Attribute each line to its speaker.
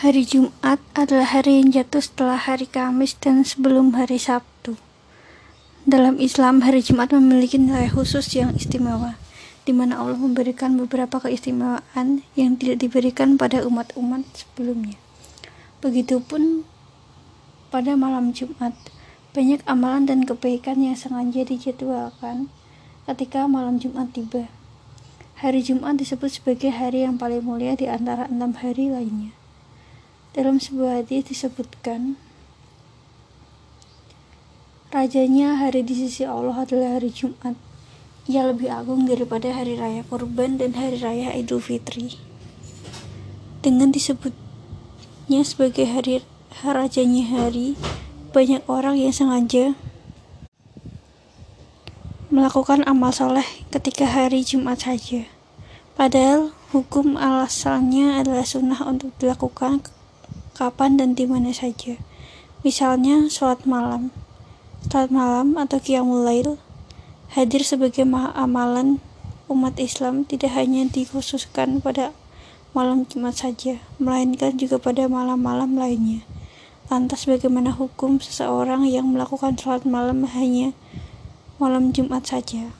Speaker 1: Hari Jumat adalah hari yang jatuh setelah hari Kamis dan sebelum hari Sabtu. Dalam Islam, hari Jumat memiliki nilai khusus yang istimewa, di mana Allah memberikan beberapa keistimewaan yang tidak diberikan pada umat-umat sebelumnya. Begitupun pada malam Jumat, banyak amalan dan kebaikan yang sengaja dijadwalkan ketika malam Jumat tiba. Hari Jumat disebut sebagai hari yang paling mulia di antara enam hari lainnya. Dalam sebuah hadis disebutkan, Rajanya hari di sisi Allah adalah hari Jumat. Ia lebih agung daripada hari raya kurban dan hari raya Idul Fitri. Dengan disebutnya sebagai hari rajanya hari, banyak orang yang sengaja melakukan amal soleh ketika hari Jumat saja. Padahal hukum alasannya adalah sunnah untuk dilakukan kapan dan di mana saja. Misalnya sholat malam. Sholat malam atau qiyamul lail hadir sebagai amalan umat Islam tidak hanya dikhususkan pada malam Jumat saja, melainkan juga pada malam-malam lainnya. Lantas bagaimana hukum seseorang yang melakukan sholat malam hanya malam Jumat saja?